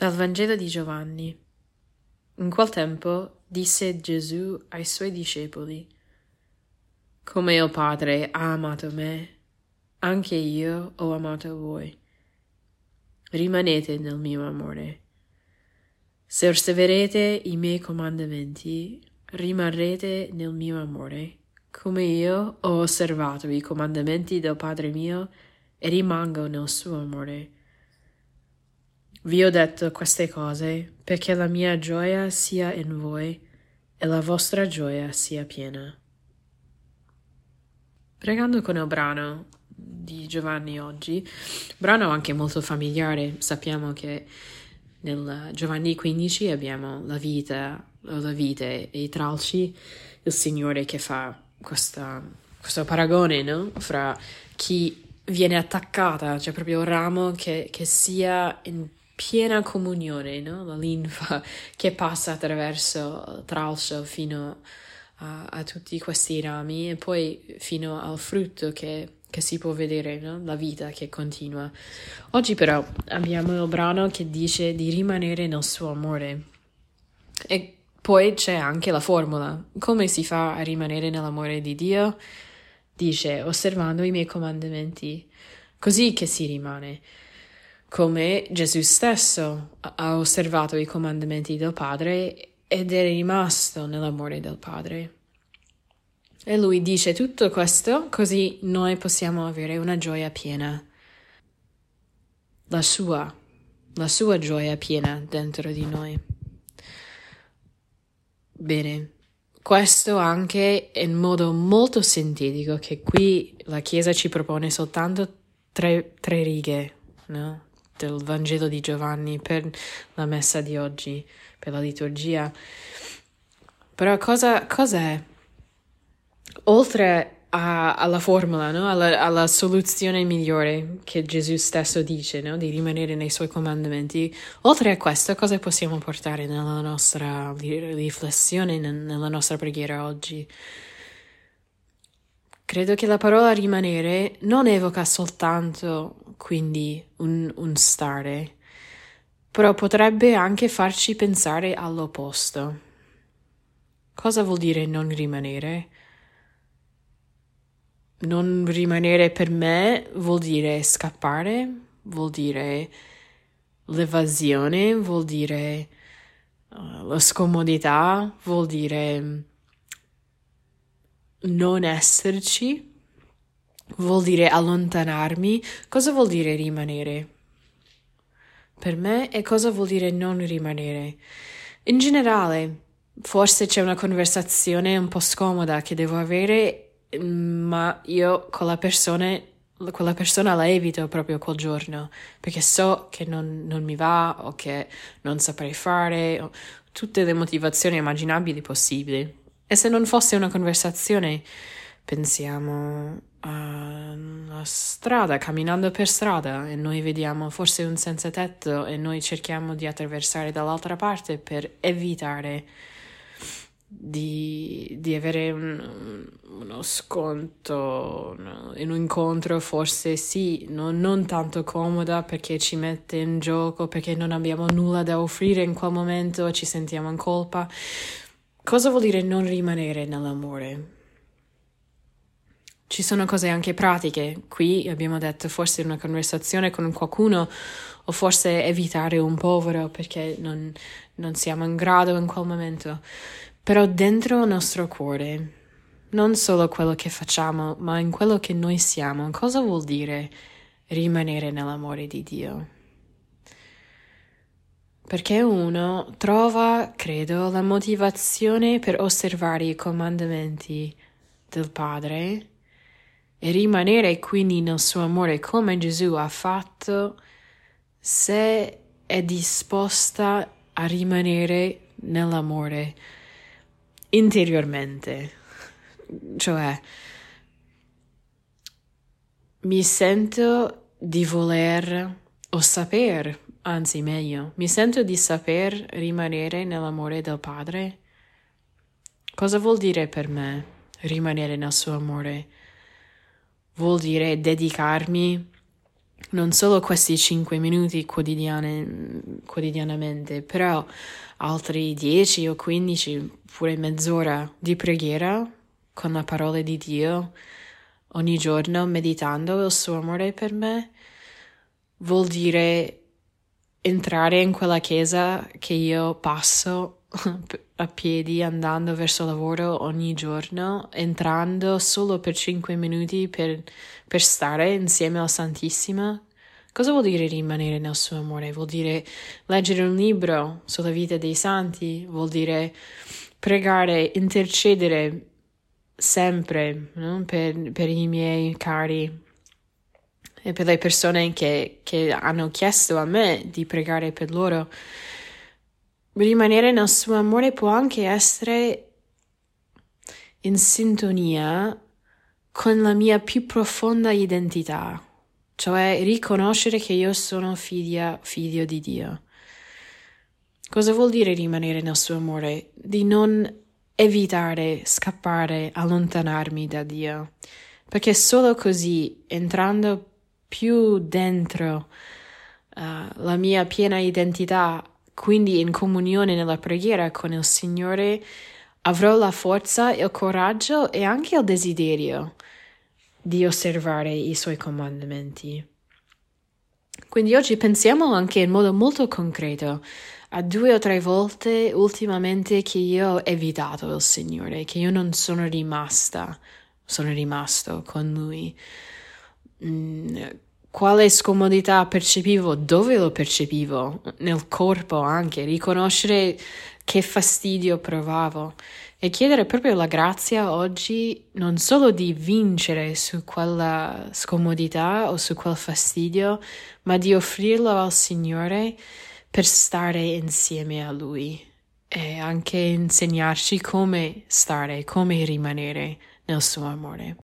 Dal Vangelo di Giovanni. In quel tempo disse Gesù ai suoi discepoli, Come il Padre ha amato me, anche io ho amato voi. Rimanete nel mio amore. Se osserverete i miei comandamenti, rimarrete nel mio amore, come io ho osservato i comandamenti del Padre mio e rimango nel suo amore. Vi ho detto queste cose perché la mia gioia sia in voi e la vostra gioia sia piena. Pregando con il brano di Giovanni oggi, brano anche molto familiare, sappiamo che nel Giovanni 15 abbiamo la vita, la vite e i tralci, il Signore che fa questa, questo paragone no? fra chi viene attaccata, cioè proprio un ramo che, che sia in piena comunione, no? la linfa che passa attraverso il tralcio fino a, a, tutti questi rami e poi fino al frutto che, che si può vedere, no? la vita che continua. Oggi però abbiamo il brano che dice di rimanere nel suo amore e poi c'è anche la formula. Come si fa a rimanere nell'amore di Dio? Dice osservando i miei comandamenti, così che si rimane come Gesù stesso ha osservato i comandamenti del Padre ed è rimasto nell'amore del Padre. E lui dice tutto questo così noi possiamo avere una gioia piena. La sua, la sua gioia piena dentro di noi. Bene, questo anche in modo molto sintetico, che qui la Chiesa ci propone soltanto tre, tre righe, no? Del Vangelo di Giovanni per la messa di oggi, per la liturgia. Però cosa, cos'è? Oltre a, alla formula, no? alla, alla, soluzione migliore che Gesù stesso dice, no? di rimanere nei suoi comandamenti, oltre a questo, cosa possiamo portare nella nostra riflessione, nella nostra preghiera oggi? Credo che la parola rimanere non evoca soltanto quindi un, un stare, però potrebbe anche farci pensare all'opposto. Cosa vuol dire non rimanere? Non rimanere per me vuol dire scappare, vuol dire l'evasione, vuol dire uh, la scomodità, vuol dire non esserci, vuol dire allontanarmi. Cosa vuol dire rimanere? Per me e cosa vuol dire non rimanere? In generale, forse c'è una conversazione un po' scomoda che devo avere, ma io con la persona, quella persona la evito proprio quel giorno, perché so che non, non mi va o che non saprei fare, tutte le motivazioni immaginabili possibili. E se non fosse una conversazione, pensiamo alla strada, camminando per strada e noi vediamo forse un senza tetto e noi cerchiamo di attraversare dall'altra parte per evitare di, di avere un, uno sconto in un incontro forse sì, no, non tanto comoda perché ci mette in gioco, perché non abbiamo nulla da offrire in quel momento e ci sentiamo in colpa, Cosa vuol dire non rimanere nell'amore? Ci sono cose anche pratiche. Qui abbiamo detto forse una conversazione con qualcuno o forse evitare un povero perché non, non siamo in grado in quel momento. Però dentro il nostro cuore, non solo quello che facciamo, ma in quello che noi siamo, cosa vuol dire rimanere nell'amore di Dio? perché uno trova, credo, la motivazione per osservare i comandamenti del Padre e rimanere quindi nel suo amore come Gesù ha fatto se è disposta a rimanere nell'amore interiormente. Cioè, mi sento di voler o saper anzi meglio, mi sento di saper rimanere nell'amore del Padre? Cosa vuol dire per me rimanere nel suo amore? Vuol dire dedicarmi non solo questi 5 minuti quotidianamente, però altri 10 o 15, pure mezz'ora di preghiera con la parola di Dio ogni giorno, meditando il suo amore per me, vuol dire entrare in quella chiesa che io passo a piedi andando verso lavoro ogni giorno, entrando solo per 5 minuti per, per stare insieme al Santissimo. Cosa vuol dire rimanere nel suo amore? Vuol dire leggere un libro sulla vita dei santi, vuol dire pregare, intercedere sempre no? per, per i miei cari e per le persone che, che hanno chiesto a me di pregare per loro. Rimanere nel suo amore può anche essere in sintonia con la mia più profonda identità, cioè riconoscere che io sono figlia, figlio di Dio. Cosa vuol dire rimanere nel suo amore? Di non evitare, scappare, allontanarmi da Dio, perché solo così, entrando più dentro uh, la mia piena identità, quindi in comunione nella preghiera con il Signore, avrò la forza, il coraggio e anche il desiderio di osservare i suoi comandamenti. Quindi oggi pensiamo anche in modo molto concreto a due o tre volte ultimamente che io ho evitato il Signore, che io non sono rimasta, sono rimasto con Lui. Mm, quale scomodità percepivo, dove lo percepivo, nel corpo anche, riconoscere che fastidio provavo e chiedere proprio la grazia oggi non solo di vincere su quella scomodità o su quel fastidio, ma di offrirlo al Signore per stare insieme a Lui e anche insegnarci come stare, come rimanere nel suo amore.